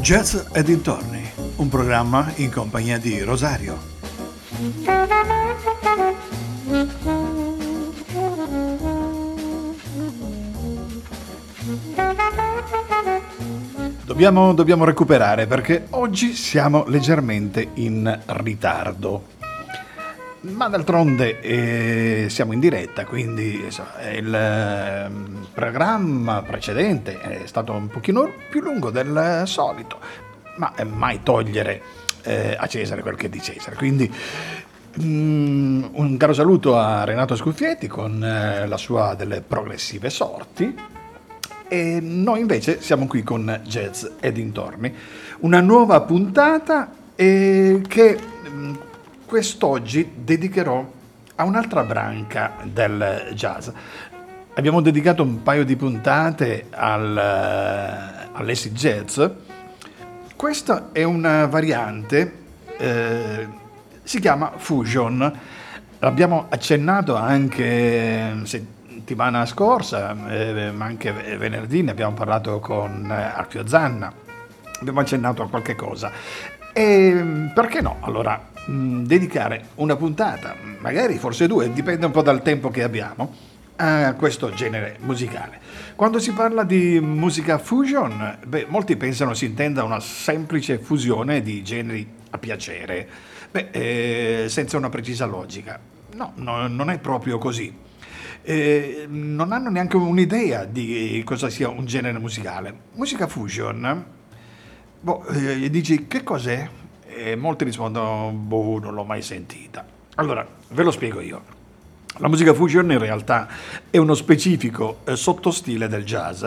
Jazz e dintorni, un programma in compagnia di Rosario. Dobbiamo, dobbiamo recuperare perché oggi siamo leggermente in ritardo. Ma d'altronde eh, siamo in diretta, quindi insomma, il eh, programma precedente è stato un pochino più lungo del solito, ma mai togliere eh, a Cesare quel che è di Cesare. Quindi mm, un caro saluto a Renato Scuffietti con eh, la sua delle progressive sorti. E noi invece siamo qui con Jazz e dintorni, una nuova puntata eh, che mm, quest'oggi dedicherò a un'altra branca del jazz. Abbiamo dedicato un paio di puntate al, eh, all'acid jazz. Questa è una variante, eh, si chiama fusion. L'abbiamo accennato anche settimana scorsa, eh, ma anche venerdì ne abbiamo parlato con eh, Arpio Zanna. Abbiamo accennato a qualche cosa. E perché no? Allora, mm, dedicare una puntata, magari forse due, dipende un po' dal tempo che abbiamo, a questo genere musicale. Quando si parla di musica fusion, beh, molti pensano si intenda una semplice fusione di generi a piacere, beh, eh, senza una precisa logica. No, no, non è proprio così. Eh, non hanno neanche un'idea di cosa sia un genere musicale. Musica fusion, boh, eh, dici che cos'è? E molti rispondono, boh, non l'ho mai sentita. Allora, ve lo spiego io. La musica fusion in realtà è uno specifico eh, sottostile del jazz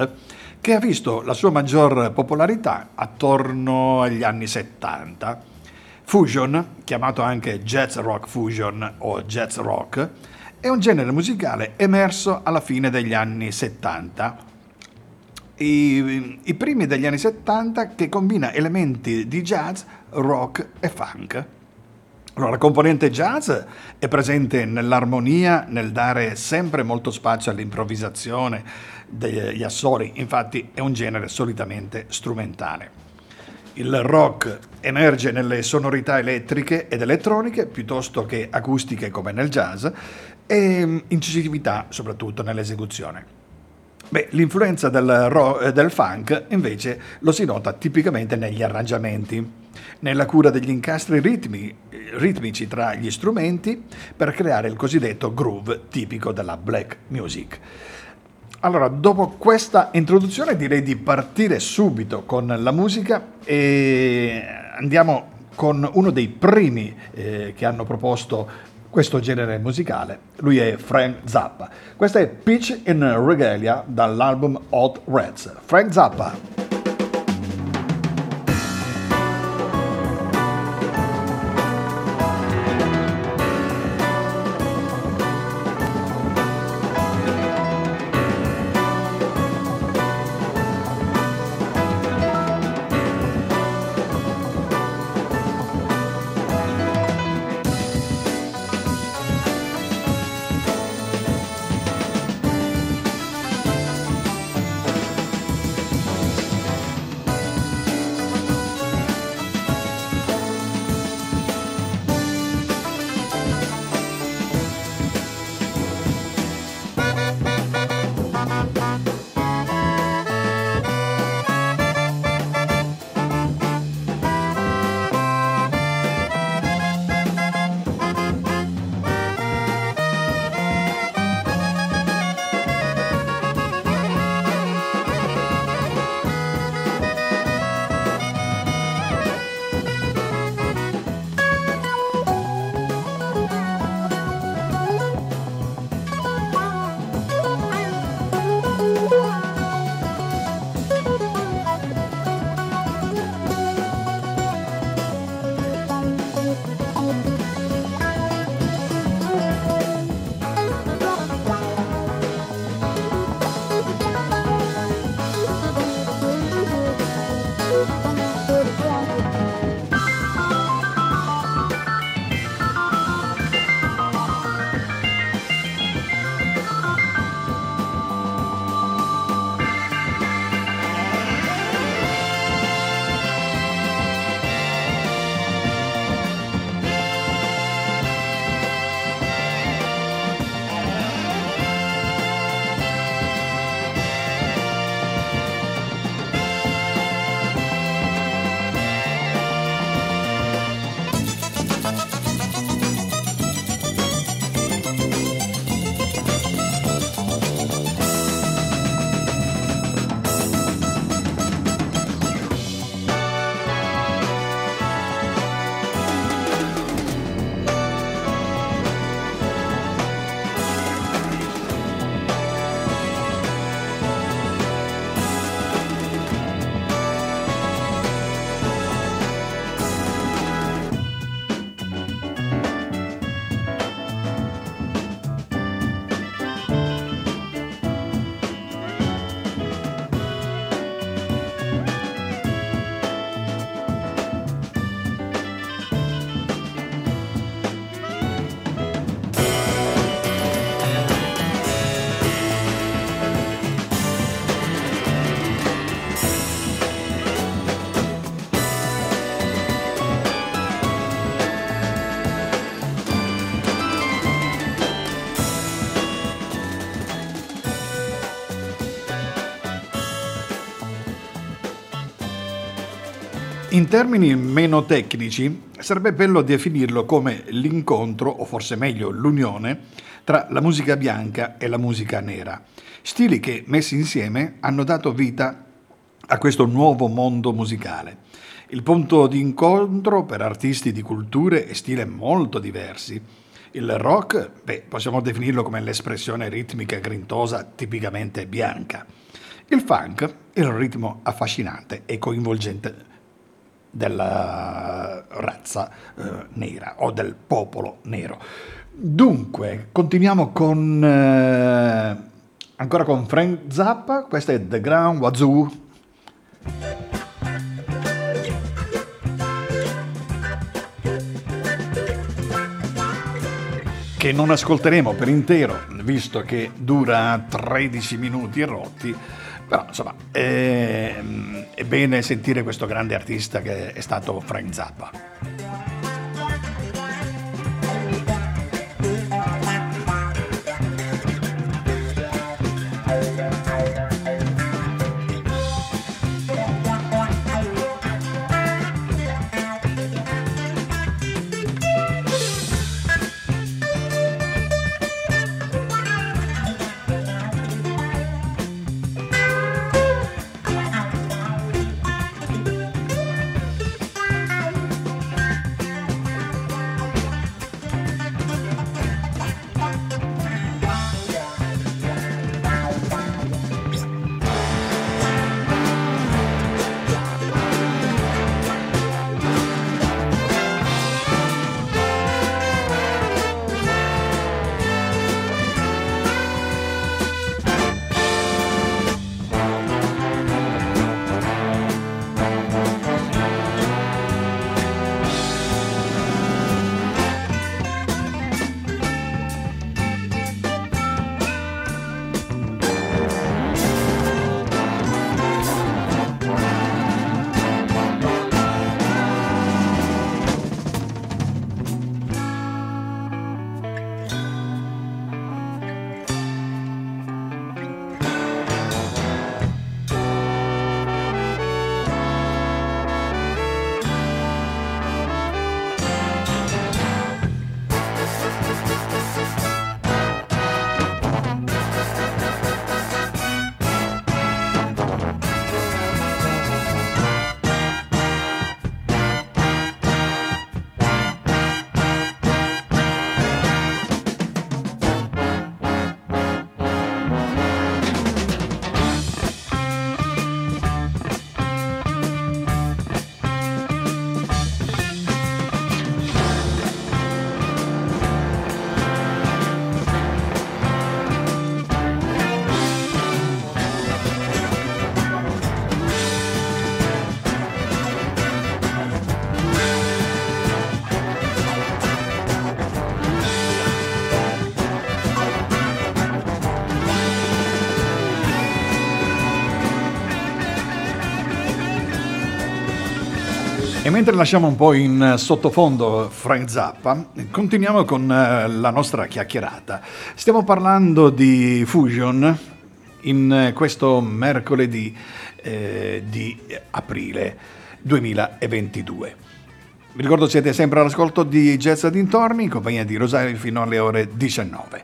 che ha visto la sua maggior popolarità attorno agli anni 70. Fusion, chiamato anche jazz rock fusion o jazz rock, è un genere musicale emerso alla fine degli anni 70 i, i, primi degli anni 70 che combina elementi di jazz, rock e funk. Allora, la componente jazz è presente nell'armonia, nel dare sempre molto spazio all'improvvisazione degli assoli, infatti è un genere solitamente strumentale. Il rock emerge nelle sonorità elettriche ed elettroniche piuttosto che acustiche come nel jazz e incisività soprattutto nell'esecuzione. Beh, l'influenza del, ro- del funk invece lo si nota tipicamente negli arrangiamenti, nella cura degli incastri ritmi, ritmici tra gli strumenti per creare il cosiddetto groove tipico della black music. Allora, dopo questa introduzione direi di partire subito con la musica e andiamo con uno dei primi eh, che hanno proposto questo genere musicale. Lui è Frank Zappa. Questa è Pitch in Regalia dall'album Hot Reds. Frank Zappa. Termini meno tecnici, sarebbe bello definirlo come l'incontro, o forse meglio l'unione, tra la musica bianca e la musica nera. Stili che, messi insieme, hanno dato vita a questo nuovo mondo musicale. Il punto di incontro per artisti di culture e stili molto diversi. Il rock, beh, possiamo definirlo come l'espressione ritmica grintosa tipicamente bianca. Il funk, il ritmo affascinante e coinvolgente della razza eh, nera o del popolo nero. Dunque, continuiamo con eh, ancora con Frank Zappa, questo è The Grand Wazoo. Che non ascolteremo per intero, visto che dura 13 minuti rotti però insomma è, è bene sentire questo grande artista che è stato Frank Zappa. Mentre lasciamo un po' in sottofondo Frank Zappa, continuiamo con eh, la nostra chiacchierata. Stiamo parlando di Fusion in questo mercoledì eh, di aprile 2022. Vi ricordo siete sempre all'ascolto di Jazz Dintorni in compagnia di Rosario fino alle ore 19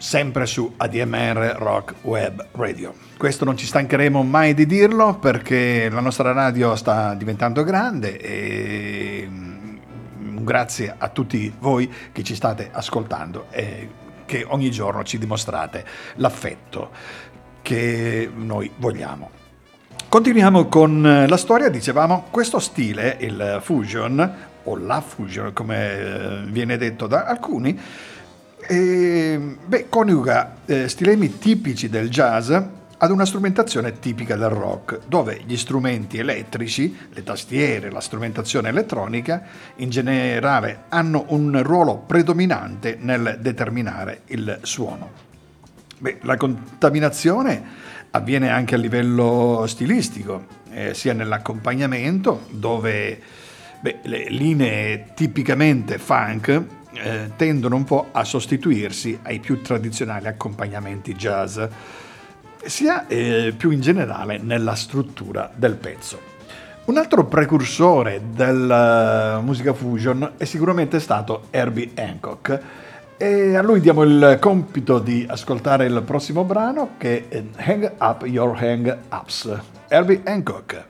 sempre su ADMR Rock Web Radio. Questo non ci stancheremo mai di dirlo perché la nostra radio sta diventando grande e mm, grazie a tutti voi che ci state ascoltando e che ogni giorno ci dimostrate l'affetto che noi vogliamo. Continuiamo con la storia, dicevamo, questo stile, il fusion, o la fusion come eh, viene detto da alcuni, e, beh, coniuga eh, stilemi tipici del jazz ad una strumentazione tipica del rock, dove gli strumenti elettrici, le tastiere, la strumentazione elettronica, in generale hanno un ruolo predominante nel determinare il suono. Beh, la contaminazione avviene anche a livello stilistico, eh, sia nell'accompagnamento, dove beh, le linee tipicamente funk eh, tendono un po' a sostituirsi ai più tradizionali accompagnamenti jazz, sia eh, più in generale nella struttura del pezzo. Un altro precursore della musica fusion è sicuramente stato Herbie Hancock e a lui diamo il compito di ascoltare il prossimo brano che è Hang Up Your Hang Ups. Herbie Hancock.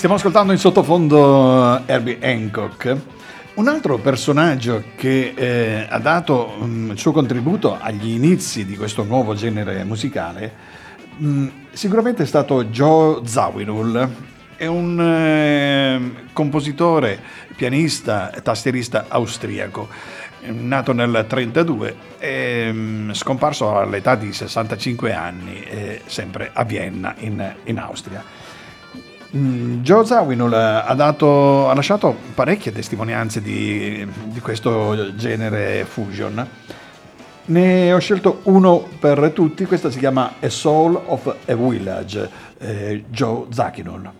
Stiamo ascoltando in sottofondo Herbie Hancock. Un altro personaggio che eh, ha dato um, il suo contributo agli inizi di questo nuovo genere musicale um, sicuramente è stato Joe Zawinul. È un eh, compositore, pianista tastierista austriaco nato nel 1932 e um, scomparso all'età di 65 anni, eh, sempre a Vienna in, in Austria. Mm, Joe Zawinul ha, dato, ha, lasciato parecchie testimonianze di, di, questo genere fusion. Ne ho scelto uno per tutti, questa si chiama A Soul of a Village, eh, Joe Zawinul.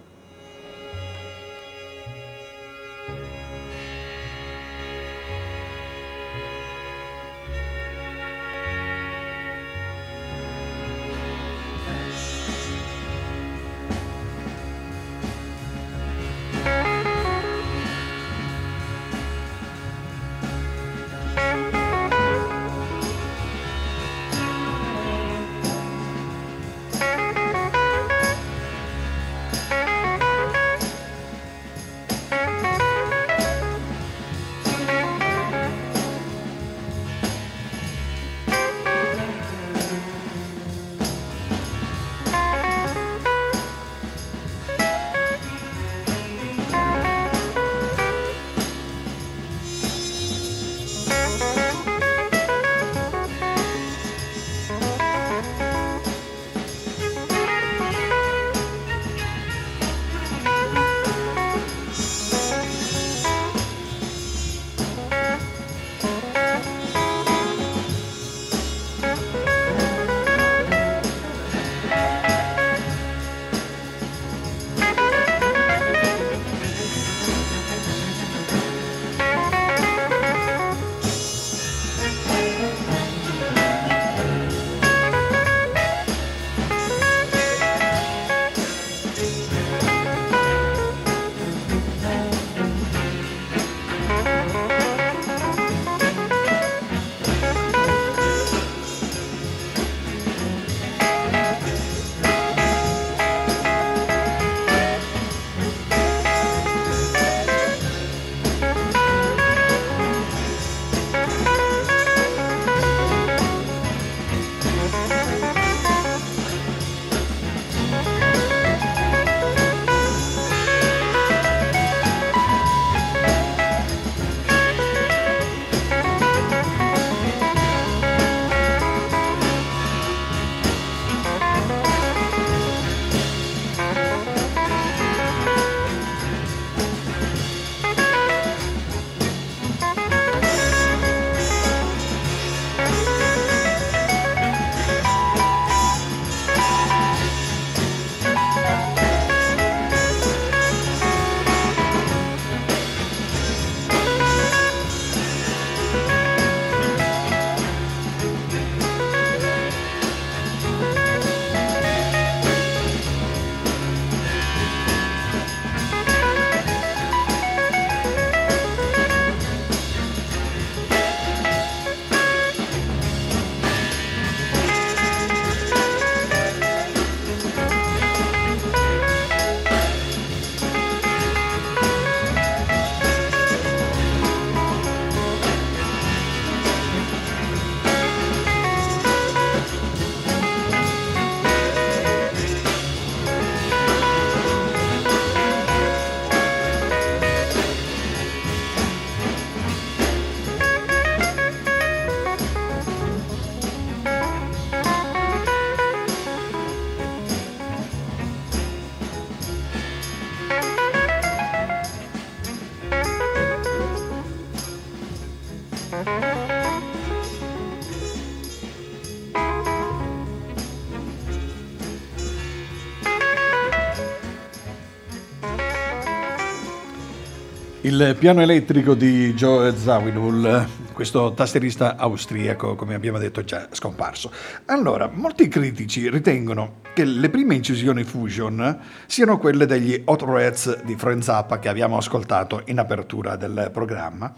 Piano elettrico di Joe Zawinul, questo tastierista austriaco, come abbiamo detto, già scomparso. Allora, molti critici ritengono che le prime incisioni Fusion siano quelle degli Hot Reds di Frank Zappa che abbiamo ascoltato in apertura del programma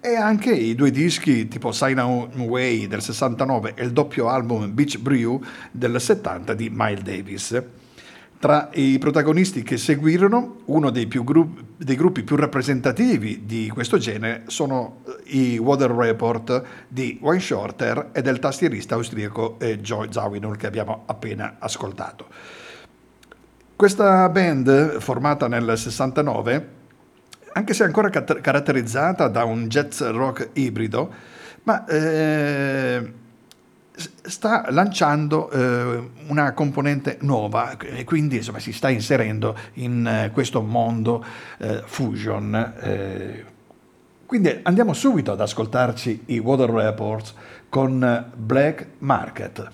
e anche i due dischi tipo Sign Away del 69 e il doppio album Beach Brew del 70 di Miles Davis. Tra i protagonisti che seguirono, uno dei, gruppi, dei, gruppi più rappresentativi di questo genere sono eh, i Water Report di Wayne Shorter e del tastierista austriaco eh, Joe Zawinul che abbiamo appena ascoltato. Questa band, formata nel 69, anche se ancora caratterizzata da un jazz rock ibrido, ma eh, sta lanciando eh, una componente nuova e quindi insomma, si sta inserendo in eh, questo mondo eh, fusion. Eh. quindi andiamo subito ad ascoltarci i Water Reports con Black Market.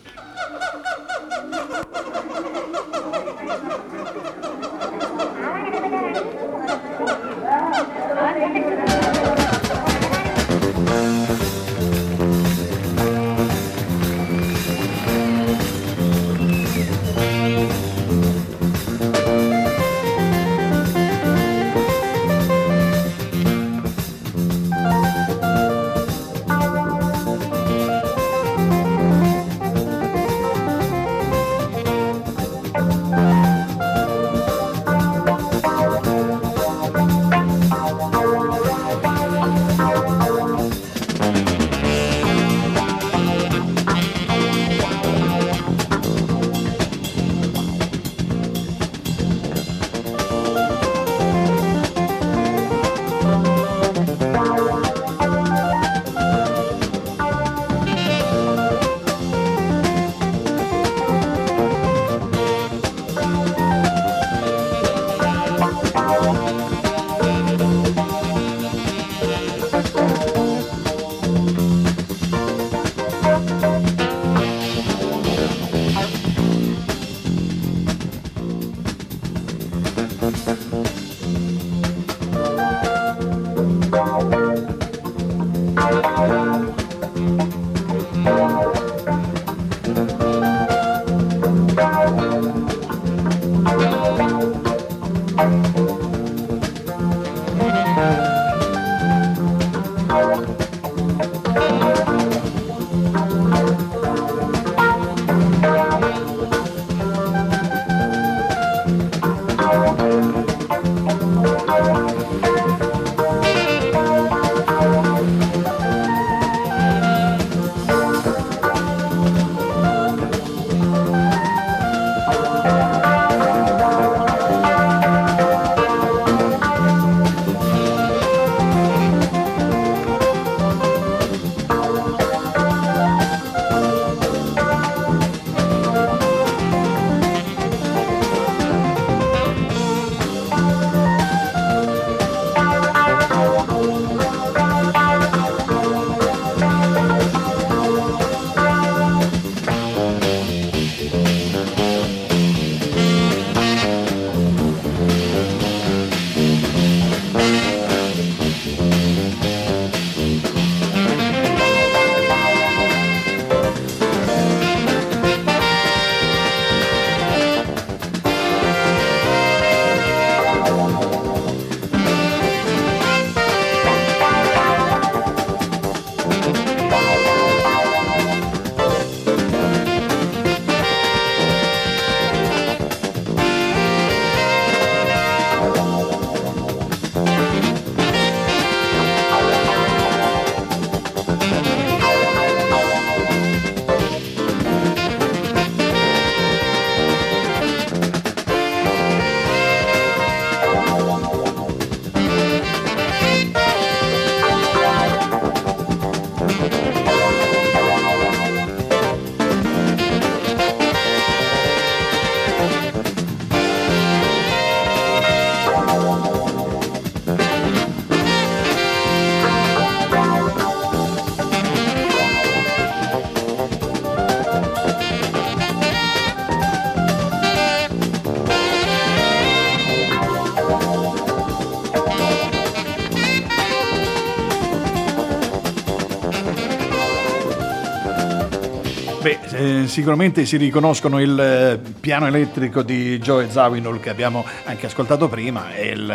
Sicuramente si riconoscono il eh, piano elettrico di Joe Zawinul che abbiamo anche ascoltato prima e il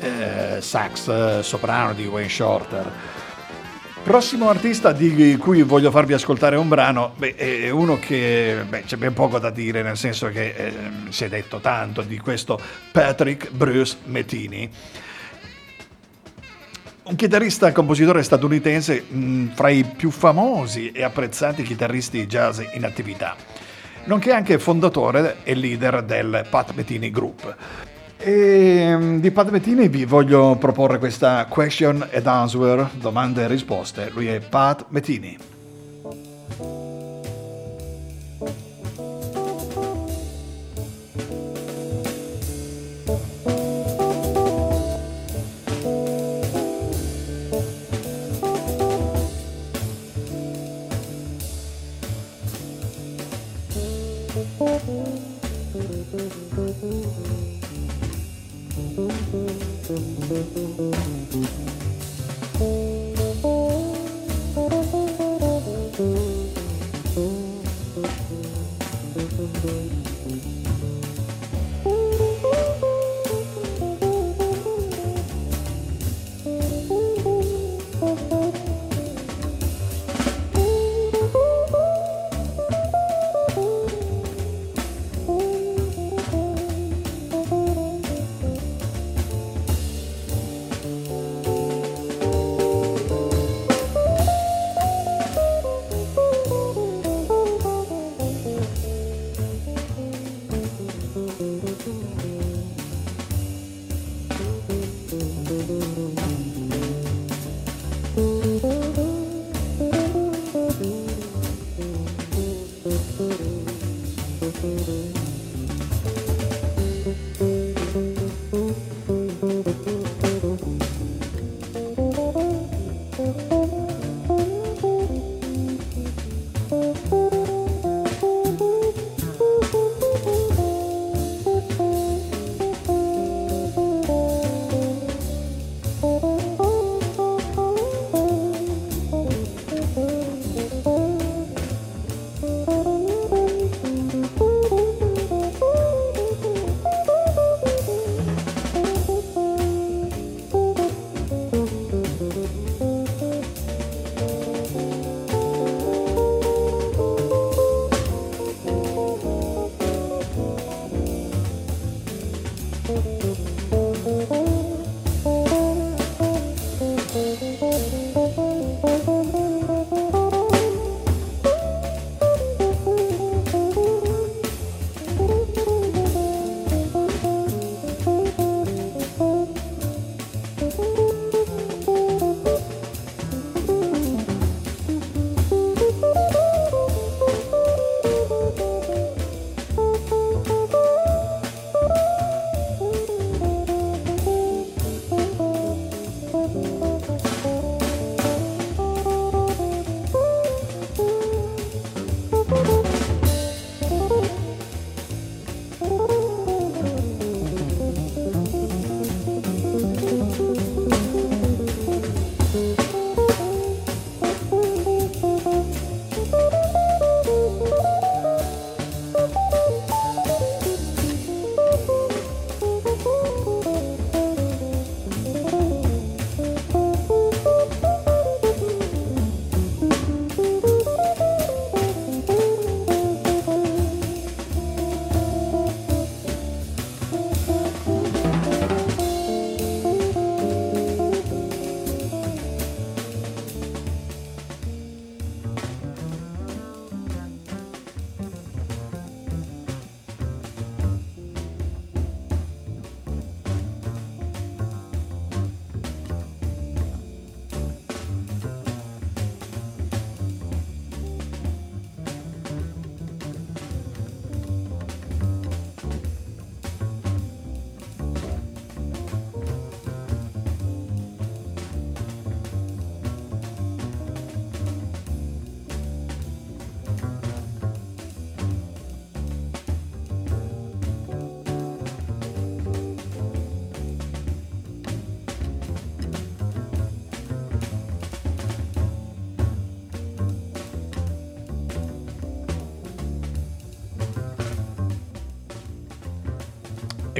eh, sax eh, soprano di Wayne Shorter. Prossimo artista di cui voglio farvi ascoltare un brano, beh, è uno che beh, c'è ben poco da dire, nel senso che eh, si è detto tanto di questo Patrick Bruce Mettini un chitarrista e compositore statunitense mh, fra i più famosi e apprezzati chitarristi jazz in attività, nonché anche fondatore e leader del Pat Metini Group. E di Pat Metini vi voglio proporre questa question and answer, domande e risposte. Lui è Pat Metini.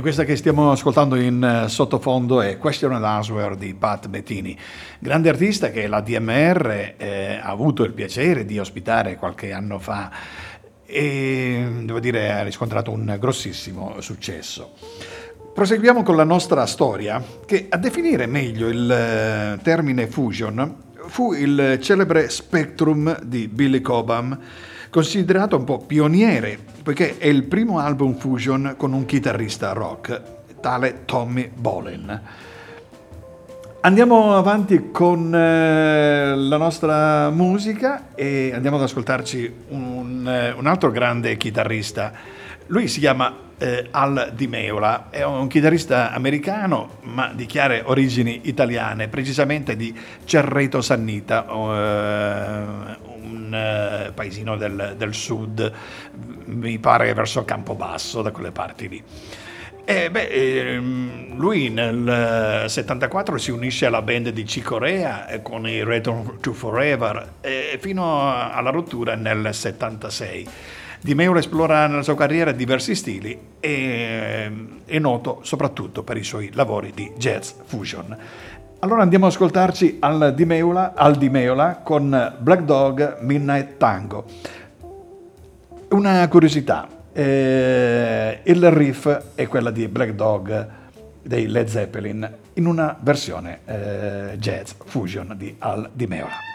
E questa che stiamo ascoltando in eh, sottofondo è Question and Answer di Pat Bettini, grande artista che la DMR eh, ha avuto il piacere di ospitare qualche anno fa e devo dire ha riscontrato un grossissimo successo. Proseguiamo con la nostra storia che a definire meglio il eh, termine fusion fu il celebre Spectrum di Billy Cobham considerato un po' pioniere, poiché è il primo album fusion con un chitarrista rock, tale Tommy Bolin. Andiamo avanti con eh, la nostra musica e andiamo ad ascoltarci un, eh, un altro grande chitarrista. Lui si chiama eh, Al Di Meola, è un chitarrista americano ma di chiare origini italiane, precisamente di Cerreto Sannita, eh, eh, paesino del, del, sud, mi pare verso Campobasso, da quelle parti lì. E beh, ehm, lui nel 74 si unisce alla band di Cicorea eh, con i Return to Forever fino alla rottura nel 76. Di Meuro esplora nella sua carriera diversi stili e è noto soprattutto per i suoi lavori di jazz fusion. Allora andiamo ad ascoltarci al Di Meola, al Di Meola con Black Dog Midnight Tango. Una curiosità, eh, il riff è quella di Black Dog dei Led Zeppelin in una versione eh, jazz fusion di Al Di Meola.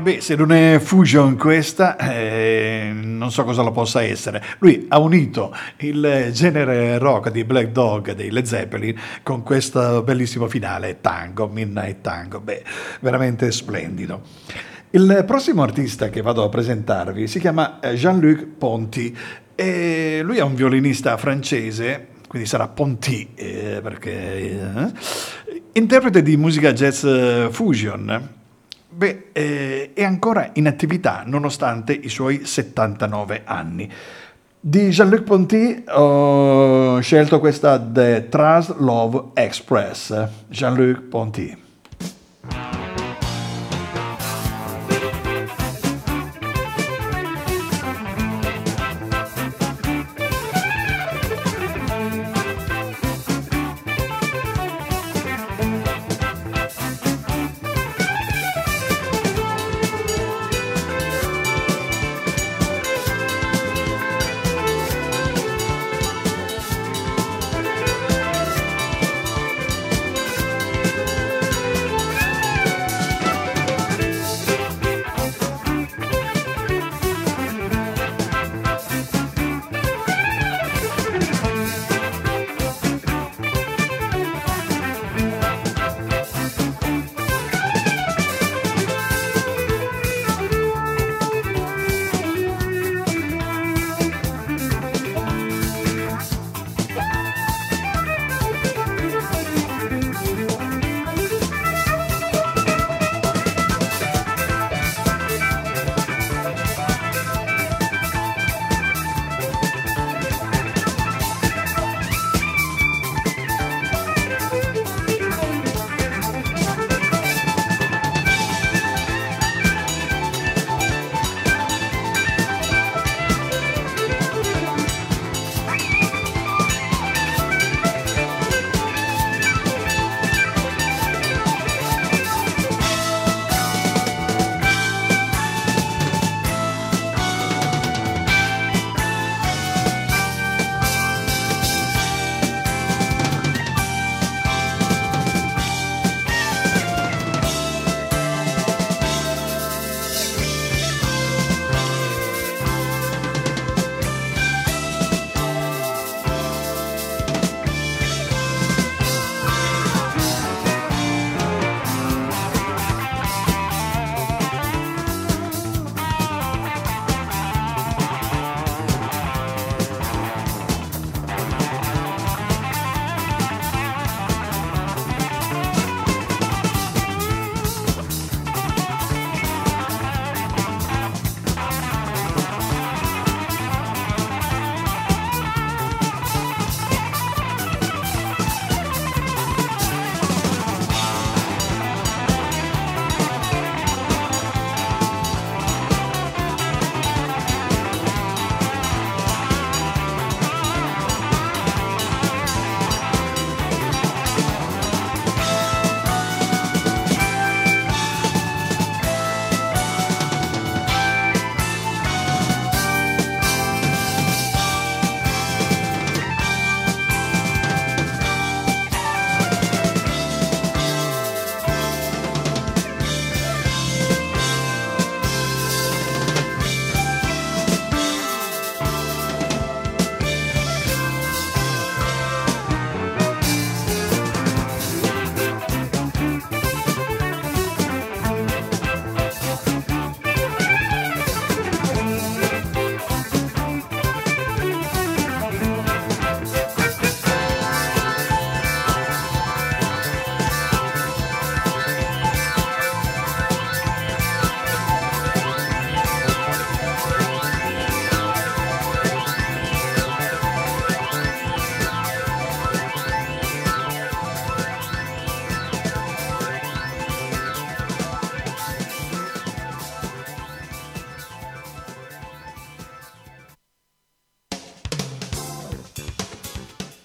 Beh, se non è fusion questa, eh, non so cosa lo possa essere. Lui ha unito il genere rock di Black Dog dei Led Zeppelin con questo bellissimo finale, Tango, Midnight Tango. Beh, veramente splendido. Il prossimo artista che vado a presentarvi si chiama eh, Jean-Luc Ponty e lui è un violinista francese, quindi sarà Ponty eh, perché eh, interprete di musica jazz eh, fusion Beh, eh, è ancora in attività nonostante i suoi 79 anni. Di Jean-Luc Ponty ho scelto questa The Trans Love Express. Jean-Luc Ponty.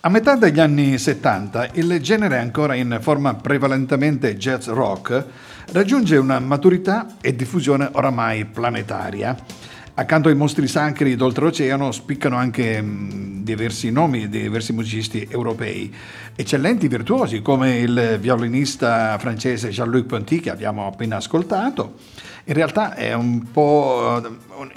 A metà degli anni 70 il genere ancora in forma prevalentemente jazz rock raggiunge una maturità e diffusione oramai planetaria. Accanto ai mostri sacri d'oltreoceano spiccano anche mh, diversi nomi di diversi musicisti europei, eccellenti virtuosi come il violinista francese Jean-Luc Ponty che abbiamo appena ascoltato. In realtà è un po'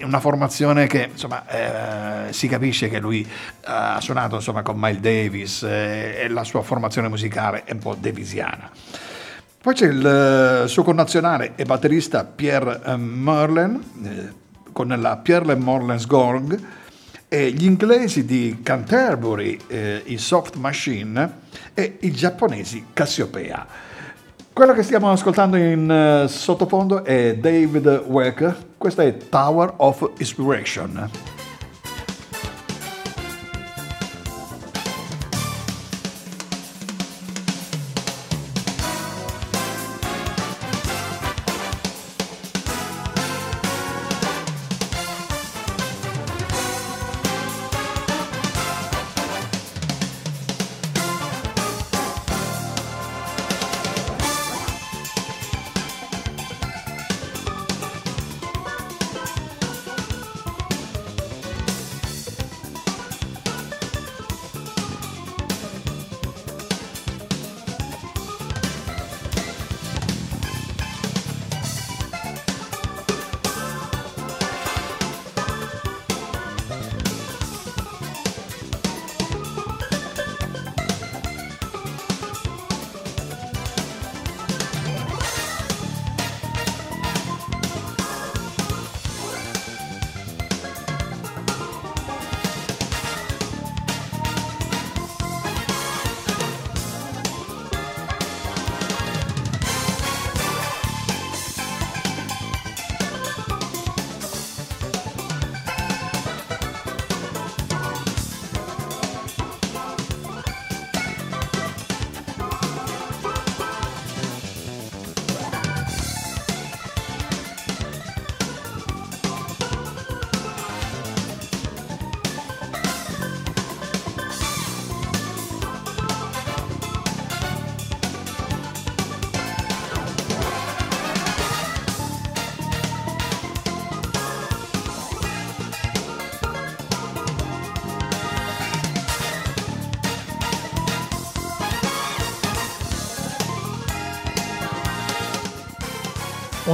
una formazione che insomma, eh, si capisce che lui ha suonato insomma, con Miles Davis eh, e la sua formazione musicale è un po' davisiana. Poi c'è il suo connazionale e batterista Pierre eh, Merlin, eh, con la Pierre Morlan's Gorg, e gli inglesi di Canterbury, eh, i Soft Machine, e i giapponesi Cassiopeia. Quello che stiamo ascoltando in uh, sottofondo è David Wecker, questa è Tower of Inspiration.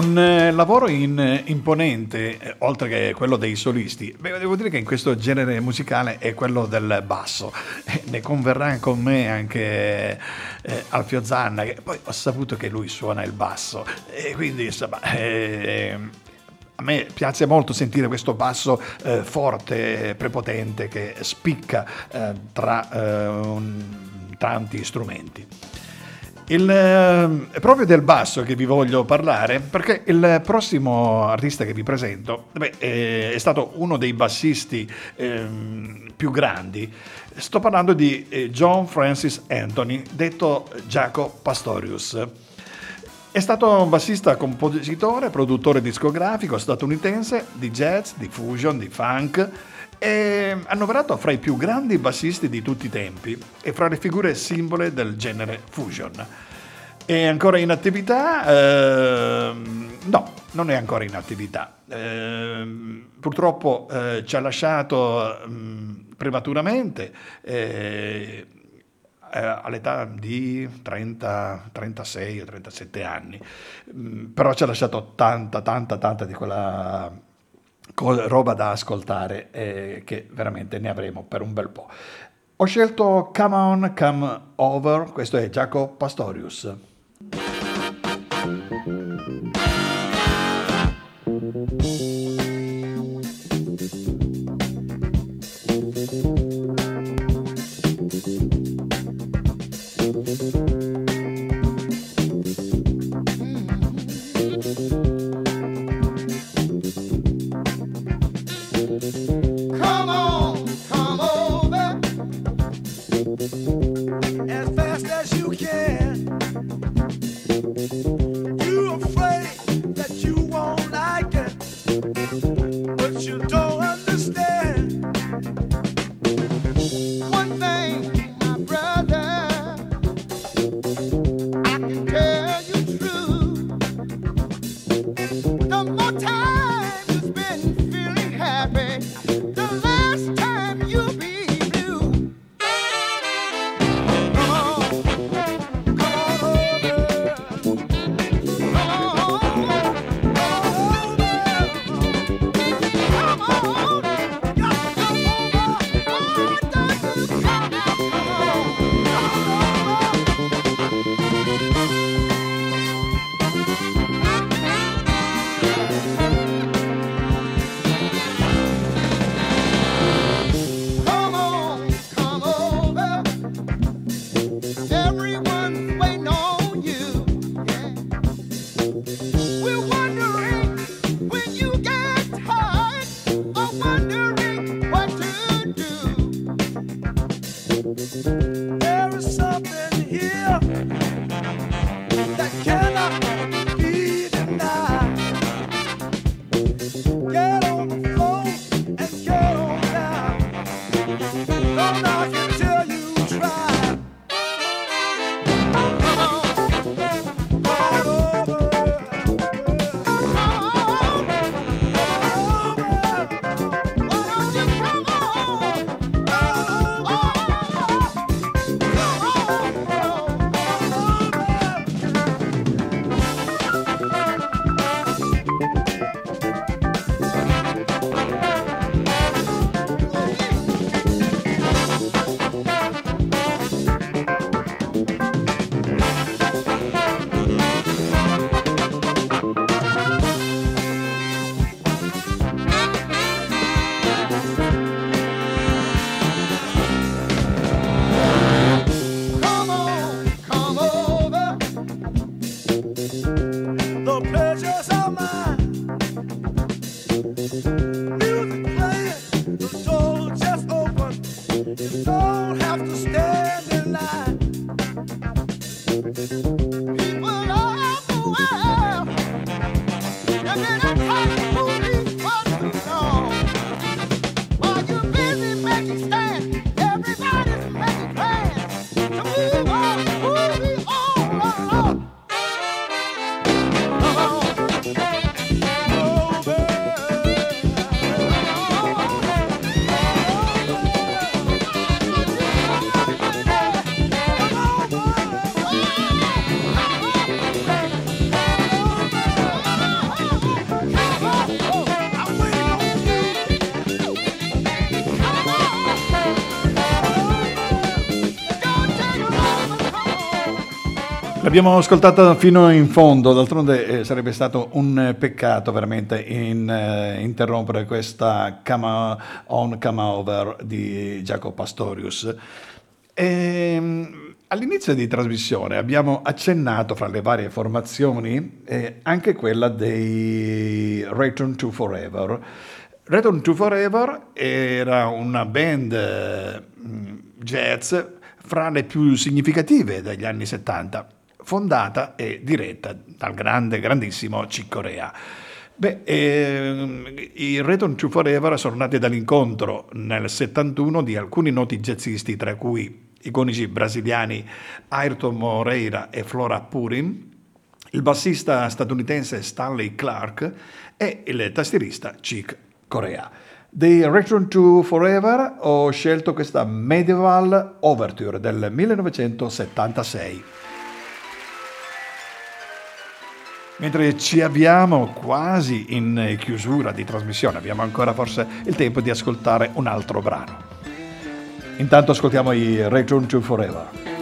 Un eh, lavoro in, eh, imponente, eh, oltre che quello dei solisti, beh, devo dire che in questo genere musicale è quello del basso. Eh, ne converrà con me anche eh, Alfio Zanna, che poi ho saputo che lui suona il basso. E quindi insomma... Eh, a me piace molto sentire questo basso eh, forte, prepotente, che spicca tra un, tanti strumenti. Il, eh, è proprio del basso che vi voglio parlare perché il prossimo artista che vi presento beh, è, è, stato uno dei bassisti eh, più grandi. Sto parlando di eh, John Francis Anthony, detto Jaco Pastorius. È stato un bassista, compositore, produttore discografico statunitense di jazz, di fusion, di funk è annoverato fra i più grandi bassisti di tutti i tempi e fra le figure simbole del genere fusion. È ancora in attività? Eh, no, non è ancora in attività. Eh, purtroppo eh, ci ha lasciato mh, prematuramente eh, eh, all'età di 30, 36 o 37 anni, però ci ha lasciato tanta, tanta, tanta di quella roba da ascoltare eh, che veramente ne avremo per un bel po'. Ho scelto Come On, Come Over, questo è Jaco Pastorius. L'abbiamo ascoltata fino in fondo, d'altronde eh, sarebbe stato un peccato veramente in, eh, interrompere questa come on, come over di Jacopo Pastorius. E, ehm, all'inizio di trasmissione abbiamo accennato fra le varie formazioni eh, anche quella dei Return to Forever. Return to Forever era una band eh, jazz fra le più significative degli anni 70 fondata e diretta dal grande, grandissimo Chick Corea. Beh, ehm, i Return to Forever sono nati dall'incontro nel 71 di alcuni noti jazzisti, tra cui iconici brasiliani Ayrton Moreira e Flora Purin, il bassista statunitense Stanley Clark e il tastierista Chick Corea. Dei Return to Forever ho scelto questa Medieval Overture del 1976. Mentre ci avviamo quasi in chiusura di trasmissione, abbiamo ancora forse il tempo di ascoltare un altro brano. Intanto ascoltiamo i Return to Forever.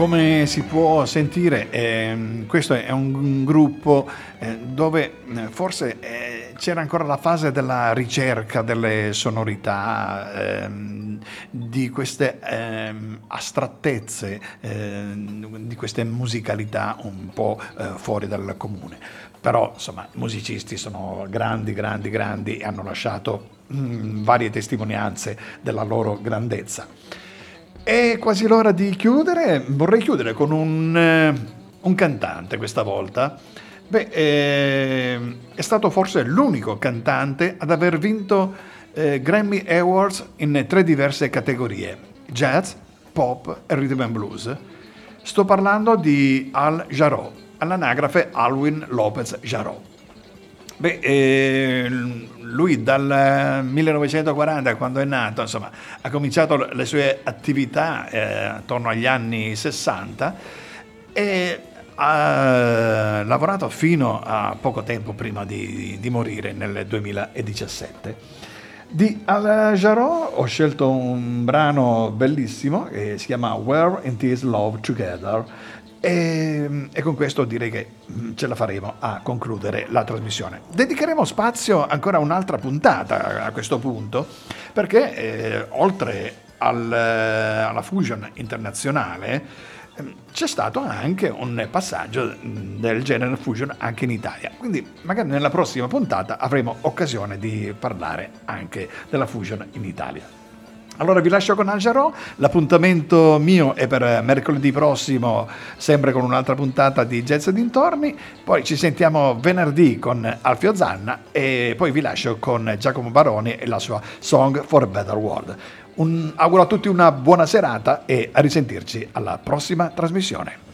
Come si può sentire, eh, questo è un gruppo eh, dove eh, forse eh, c'era ancora la fase della ricerca delle sonorità, ehm, di queste ehm, astrattezze, ehm, di queste musicalità un po' eh, fuori dal comune. Però insomma i musicisti sono grandi, grandi, grandi e hanno lasciato mh, mm, varie testimonianze della loro grandezza. È quasi l'ora di chiudere. Vorrei chiudere con un, eh, un cantante questa volta. Beh, eh, è stato forse l'unico cantante ad aver vinto eh, Grammy Awards in tre diverse categorie: jazz, pop e rhythm and blues. Sto parlando di Al Jarreau, all'anagrafe Alwin Lopez Jarreau. Beh, eh, lui dal 1940, quando è nato, insomma, ha cominciato le sue attività eh, attorno agli anni 60 e ha lavorato fino a poco tempo prima di, di morire nel 2017. Di Al Jarreau ho scelto un brano bellissimo che si chiama Where It Is Love Together e, e, con questo direi che mm, ce la faremo a concludere la trasmissione. Dedicheremo spazio ancora a un'altra puntata a questo punto, perché eh, oltre al, alla Fusion internazionale, ehm, c'è stato anche un passaggio del genere fusion anche in Italia. Quindi magari nella prossima puntata avremo occasione di parlare anche della fusion in Italia. Allora vi lascio con Al l'appuntamento mio è per mercoledì prossimo, sempre con un'altra puntata di Jazz dintorni, poi ci sentiamo venerdì con Alfio Zanna e poi vi lascio con Giacomo Baroni e la sua Song for a Better World. Un, auguro a tutti una buona serata e a risentirci alla prossima trasmissione.